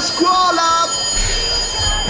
scuola!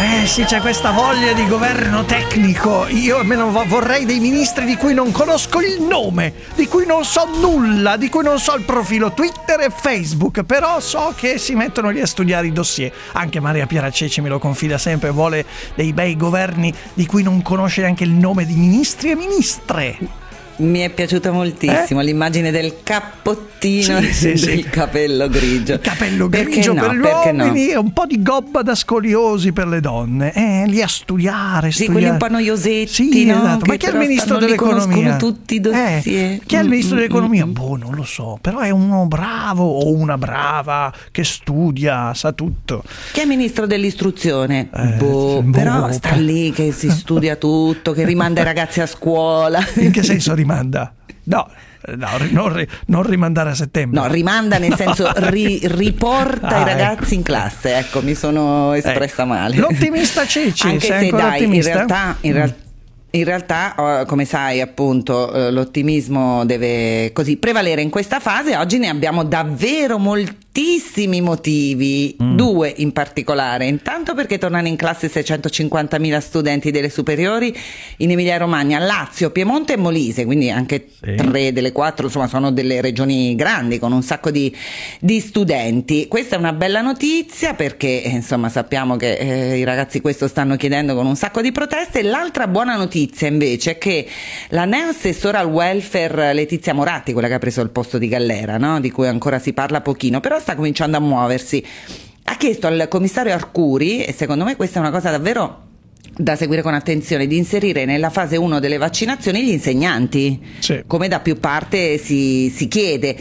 Eh sì, c'è questa voglia di governo tecnico. Io almeno vorrei dei ministri di cui non conosco il nome, di cui non so nulla, di cui non so il profilo Twitter e Facebook, però so che si mettono lì a studiare i dossier. Anche Maria Piera Ceci me lo confida sempre, vuole dei bei governi di cui non conosce neanche il nome di ministri e ministre. Mi è piaciuta moltissimo eh? l'immagine del cappottino sì, sì, del sì. capello grigio. Il capello grigio no, per gli uomini no? e un po' di gobba da scoliosi per le donne. Eh, lì a studiare, Sì, quelli un po' noiosetti, sì, no? esatto. Ma chi è il ministro dell'economia? tutti i dossier. Eh, chi è il ministro mm, dell'economia? Mm, boh, non lo so, però è uno bravo o una brava che studia, sa tutto. Chi è ministro dell'istruzione? Eh, boh, boh, però sta lì che si studia tutto, che rimanda i ragazzi a scuola. In che senso rimanda? rimanda. No, No, non, non, rimandare a settembre. No, rimanda nel senso ri, riporta ah, i ragazzi ecco. in classe. Ecco, mi sono espressa ecco. male. L'ottimista Ceci, Anche se dai, ottimista? in realtà, in realtà mm. In realtà, come sai, appunto, eh, l'ottimismo deve così prevalere in questa fase. Oggi ne abbiamo davvero moltissimi motivi, mm. due in particolare. Intanto perché tornano in classe 650.000 studenti delle superiori in Emilia-Romagna, Lazio, Piemonte e Molise, quindi anche sì. tre delle quattro, insomma, sono delle regioni grandi con un sacco di, di studenti. Questa è una bella notizia perché, insomma, sappiamo che eh, i ragazzi questo stanno chiedendo con un sacco di proteste. L'altra buona notizia invece che la neoassessora al welfare Letizia Moratti, quella che ha preso il posto di Gallera, no? di cui ancora si parla pochino, però sta cominciando a muoversi, ha chiesto al commissario Arcuri, e secondo me questa è una cosa davvero da seguire con attenzione di inserire nella fase 1 delle vaccinazioni gli insegnanti, sì. come da più parte si, si, chiede,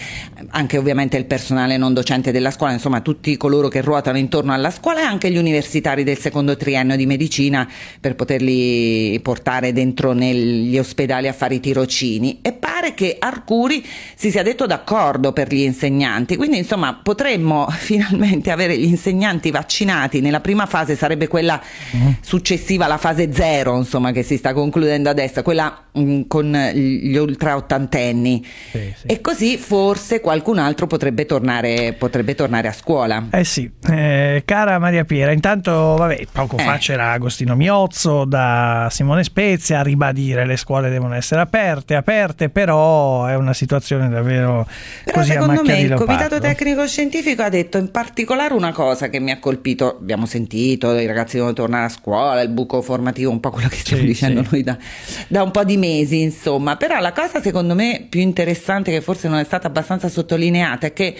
anche ovviamente il personale non docente della scuola, insomma tutti coloro che ruotano intorno alla scuola e anche gli universitari del secondo triennio di medicina per poterli portare dentro negli ospedali a fare i tirocini. E pare che Arcuri si sia detto d'accordo per gli insegnanti, quindi insomma potremmo finalmente avere gli insegnanti vaccinati nella prima fase, sarebbe quella mm. Successiva la fase zero, insomma, che si sta concludendo adesso, quella mh, mm, con gli ultra ottantenni. Sì, sì. E così forse qualcun altro potrebbe tornare, potrebbe tornare a scuola. Eh sì, eh, cara Maria Piera, intanto, vabbè, poco eh. fa c'era Agostino Miozzo da Simone Spezia a ribadire le scuole devono essere aperte, aperte, però è una situazione davvero però così secondo me il Comitato Tecnico Scientifico ha detto in particolare una cosa che mi ha colpito, abbiamo sentito, i ragazzi devono tornare a scuola, il buco formativo, un po' quello che stiamo sì, dicendo sì. noi da, da, un po' di mesi, insomma. Però la cosa secondo me più interessante, che forse non è stata abbastanza sottolineata, è che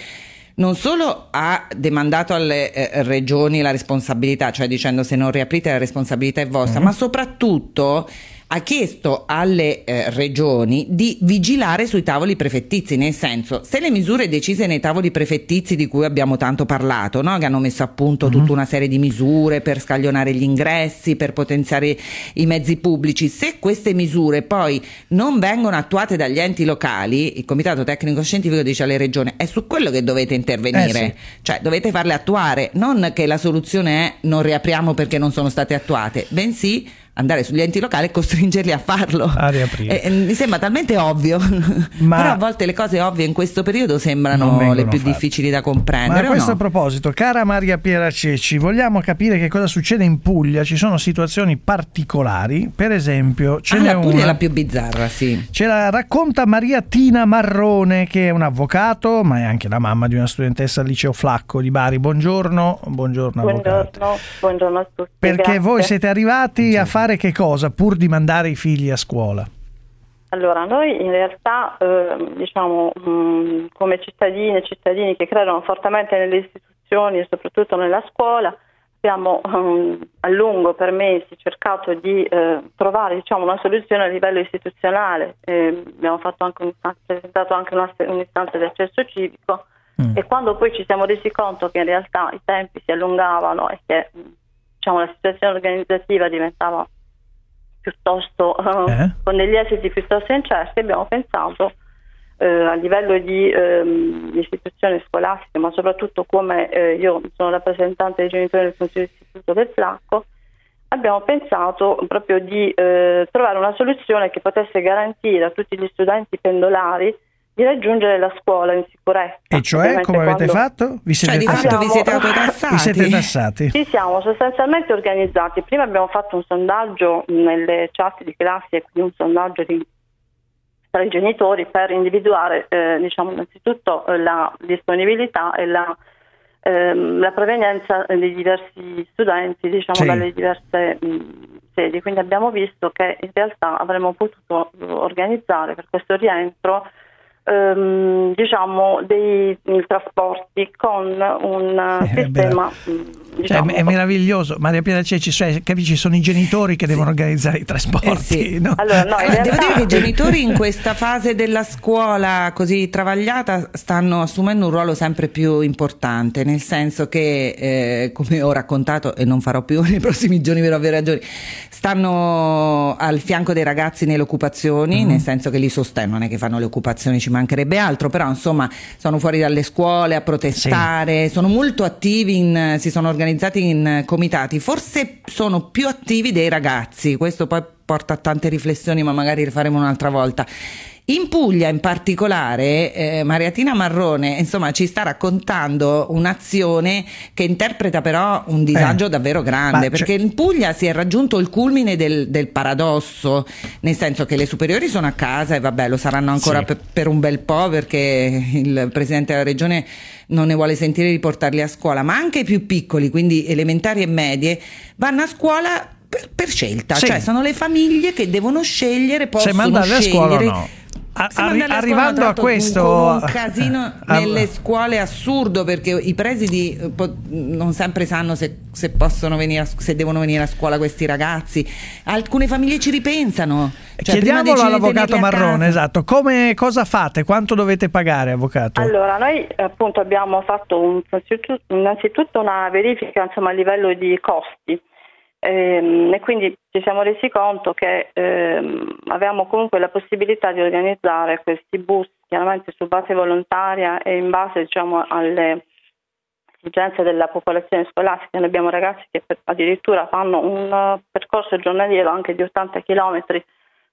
non solo ha demandato alle eh, regioni la responsabilità, cioè dicendo se non riaprite la responsabilità è vostra, mm-hmm. ma soprattutto ha chiesto alle eh, regioni di vigilare sui tavoli prefettizi, nel senso se le misure decise nei tavoli prefettizi di cui abbiamo tanto parlato, no? che hanno messo a punto mm-hmm. tutta una serie di misure per scaglionare gli ingressi, per potenziare i mezzi pubblici, se queste misure poi non vengono attuate dagli enti locali, il Comitato Tecnico Scientifico dice alle regioni è su quello che dovete intervenire, eh sì. cioè dovete farle attuare, non che la soluzione è non riapriamo perché non sono state attuate, bensì andare sugli enti locali e costringerli a farlo. A riaprire. Eh, mi sembra talmente ovvio, Ma però a volte le cose ovvie in questo periodo sembrano le più fatte. difficili da comprendere. Ma a questo no? proposito, cara Maria Piera Ceci, vogliamo capire che cosa succede in Puglia? Ci sono situazioni particolari, per esempio, ce ah, n'è la Puglia una. è la più bizzarra, sì. Ce la racconta Maria Tina Marrone, che è un avvocato, ma è anche la mamma di una studentessa al liceo Flacco di Bari. Buongiorno, buongiorno, buongiorno, buongiorno a tutti. Perché grazie. voi siete arrivati a fare fare che cosa pur di mandare i figli a scuola? Allora, noi in realtà, eh, diciamo, mh, come cittadine e cittadini che credono fortemente nelle istituzioni e soprattutto nella scuola, abbiamo um, a lungo per mesi cercato di eh, trovare diciamo, una soluzione a livello istituzionale. Eh, abbiamo anche presentato anche un'istanza di accesso civico mm. e quando poi ci siamo resi conto che in realtà i tempi si allungavano e che diciamo, la situazione organizzativa diventava piuttosto eh? con degli esiti piuttosto incerti, abbiamo pensato eh, a livello di ehm, istituzioni scolastiche, ma soprattutto come eh, io sono rappresentante dei genitori del Consiglio d'istituto del Flacco, abbiamo pensato proprio di eh, trovare una soluzione che potesse garantire a tutti gli studenti pendolari di raggiungere la scuola in sicurezza. E cioè, come avete quando... fatto? Vi siete, cioè, fatto, vi siete autotassati? Vi siete tassati? Ci siamo sostanzialmente organizzati. Prima abbiamo fatto un sondaggio nelle chat di classe, quindi un sondaggio di, tra i genitori per individuare eh, diciamo, innanzitutto eh, la disponibilità e la, ehm, la provenienza dei diversi studenti diciamo, sì. dalle diverse mh, sedi. Quindi abbiamo visto che in realtà avremmo potuto organizzare per questo rientro ehm, diciamo dei trasporti con un eh, sistema Diciamo. Cioè, è meraviglioso, Maria Piera Ceci, cioè, capisci, sono i genitori che sì. devono organizzare i trasporti. Eh sì. no? allora, no, realtà... Devo dire che i genitori in questa fase della scuola così travagliata stanno assumendo un ruolo sempre più importante, nel senso che, eh, come ho raccontato, e non farò più nei prossimi giorni per ovvie ragioni, stanno al fianco dei ragazzi nelle occupazioni, mm. nel senso che li sostengono, non è che fanno le occupazioni, ci mancherebbe altro, però insomma sono fuori dalle scuole a protestare, sì. sono molto attivi, in, si sono organizzati in comitati, forse sono più attivi dei ragazzi, questo poi porta a tante riflessioni, ma magari le faremo un'altra volta. In Puglia in particolare, eh, Mariatina Marrone insomma, ci sta raccontando un'azione che interpreta però un disagio eh, davvero grande, perché in Puglia si è raggiunto il culmine del, del, paradosso, nel senso che le superiori sono a casa e vabbè lo saranno ancora sì. per, per un bel po' perché il Presidente della Regione non ne vuole sentire di portarli a scuola, ma anche i più piccoli, quindi elementari e medie, vanno a scuola per, per scelta, sì. cioè sono le famiglie che devono scegliere, possono Se mandarli a scuola no arri- arrivando a questo un, un casino nelle scuole assurdo perché i presidi po- non sempre sanno se, se, possono venire a, se devono venire a scuola questi ragazzi. Alcune famiglie ci ripensano. Cioè, chiediamolo all'avvocato Marrone esatto. Come cosa fate? Quanto dovete pagare avvocato? Allora noi appunto abbiamo fatto un, innanzitutto una verifica insomma, a livello di costi Ehm, e quindi ci siamo resi conto che ehm, avevamo comunque la possibilità di organizzare questi bus chiaramente su base volontaria e in base diciamo, alle esigenze della popolazione scolastica. Noi abbiamo ragazzi che addirittura fanno un uh, percorso giornaliero anche di 80 km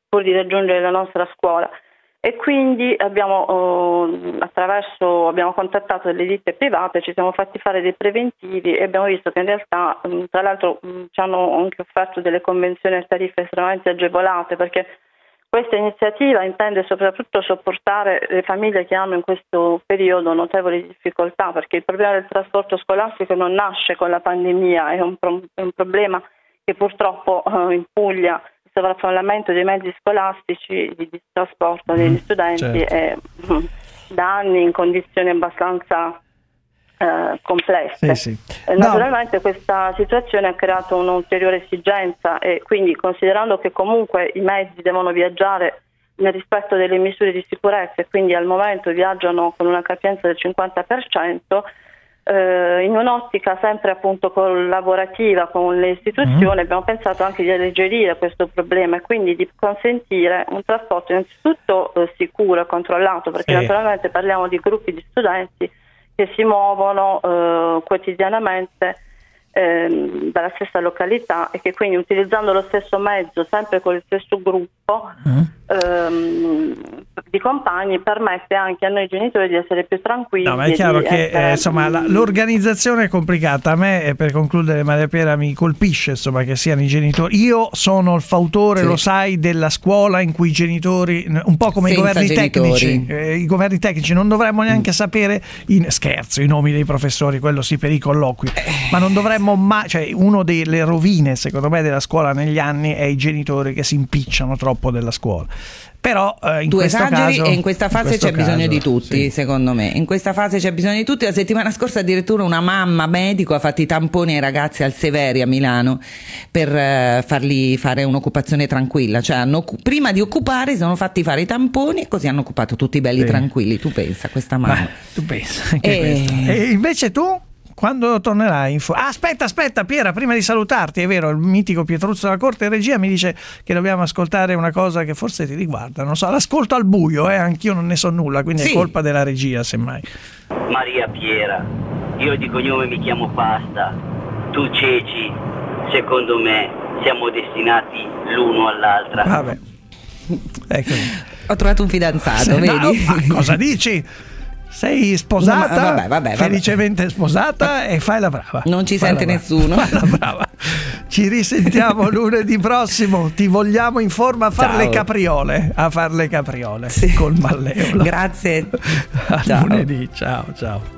pur di raggiungere la nostra scuola e quindi abbiamo, eh, attraverso, abbiamo contattato delle ditte private, ci siamo fatti fare dei preventivi e abbiamo visto che in realtà, mh, tra l'altro, mh, ci hanno anche offerto delle convenzioni a tariffe estremamente agevolate perché questa iniziativa intende soprattutto sopportare le famiglie che hanno in questo periodo notevoli difficoltà perché il problema del trasporto scolastico non nasce con la pandemia, è un, pro- è un problema che purtroppo eh, in Puglia sovraffollamento dei mezzi scolastici di, di trasporto degli mm, studenti certo. è mm, da anni in condizioni abbastanza eh, complesse. Sì, sì. Eh, naturalmente no. questa situazione ha creato un'ulteriore esigenza e quindi considerando che comunque i mezzi devono viaggiare nel rispetto delle misure di sicurezza e quindi al momento viaggiano con una capienza del 50%, eh, in un'ottica sempre appunto collaborativa con le istituzioni mm. abbiamo pensato anche di alleggerire questo problema e quindi di consentire un trasporto innanzitutto eh, sicuro e controllato perché sì. naturalmente parliamo di gruppi di studenti che si muovono eh, quotidianamente ehm, dalla stessa località e che quindi utilizzando lo stesso mezzo, sempre con il stesso gruppo mm. ehm, di compagni, permette anche a noi genitori di essere più tranquilli. No, ma è chiaro che essere... eh, insomma, la, l'organizzazione è complicata. A me, e per concludere, Maria Piera, mi colpisce insomma, che siano i genitori. Io sono il fautore, sì. lo sai, della scuola in cui i genitori, un po' come Senza i governi genitori. tecnici, eh, i governi tecnici non dovremmo neanche mm. sapere, in, scherzo, i nomi dei professori, quello sì per i colloqui, eh. ma non dovremmo mai, cioè una delle rovine secondo me della scuola negli anni è i genitori che si impicciano troppo della scuola. Però eh, in tu esageri caso, e in questa fase in c'è caso, bisogno di tutti, sì. secondo me. In questa fase c'è bisogno di tutti. La settimana scorsa addirittura una mamma medico ha fatto i tamponi ai ragazzi al Severi a Milano per eh, farli fare un'occupazione tranquilla. Cioè hanno, prima di occupare si sono fatti fare i tamponi e così hanno occupato tutti belli sì. tranquilli. Tu pensa, questa mamma. Ma, tu pensa. E... e invece tu? Quando tornerai in fuori. Ah, aspetta, aspetta, Piera, prima di salutarti, è vero, il mitico Pietruzzo della Corte regia mi dice che dobbiamo ascoltare una cosa che forse ti riguarda. Non so, l'ascolto al buio, eh, anch'io non ne so nulla, quindi sì. è colpa della regia, semmai. Maria Piera, io di cognome mi chiamo Pasta, tu Ceci, secondo me siamo destinati l'uno all'altra. Vabbè. Ecco. ho trovato un fidanzato, Se no, vedi? ma cosa dici? Sei sposata, No, ma- vabbè, vabbè, vabbè. felicemente sposata e fai la brava. Non ci Fai sente nessuno. Fai la brava. Ci risentiamo lunedì prossimo. Ti vogliamo in forma a fare le capriole. A fare le capriole Sì. col malleolo. Grazie. A Ciao. lunedì. Ciao, ciao.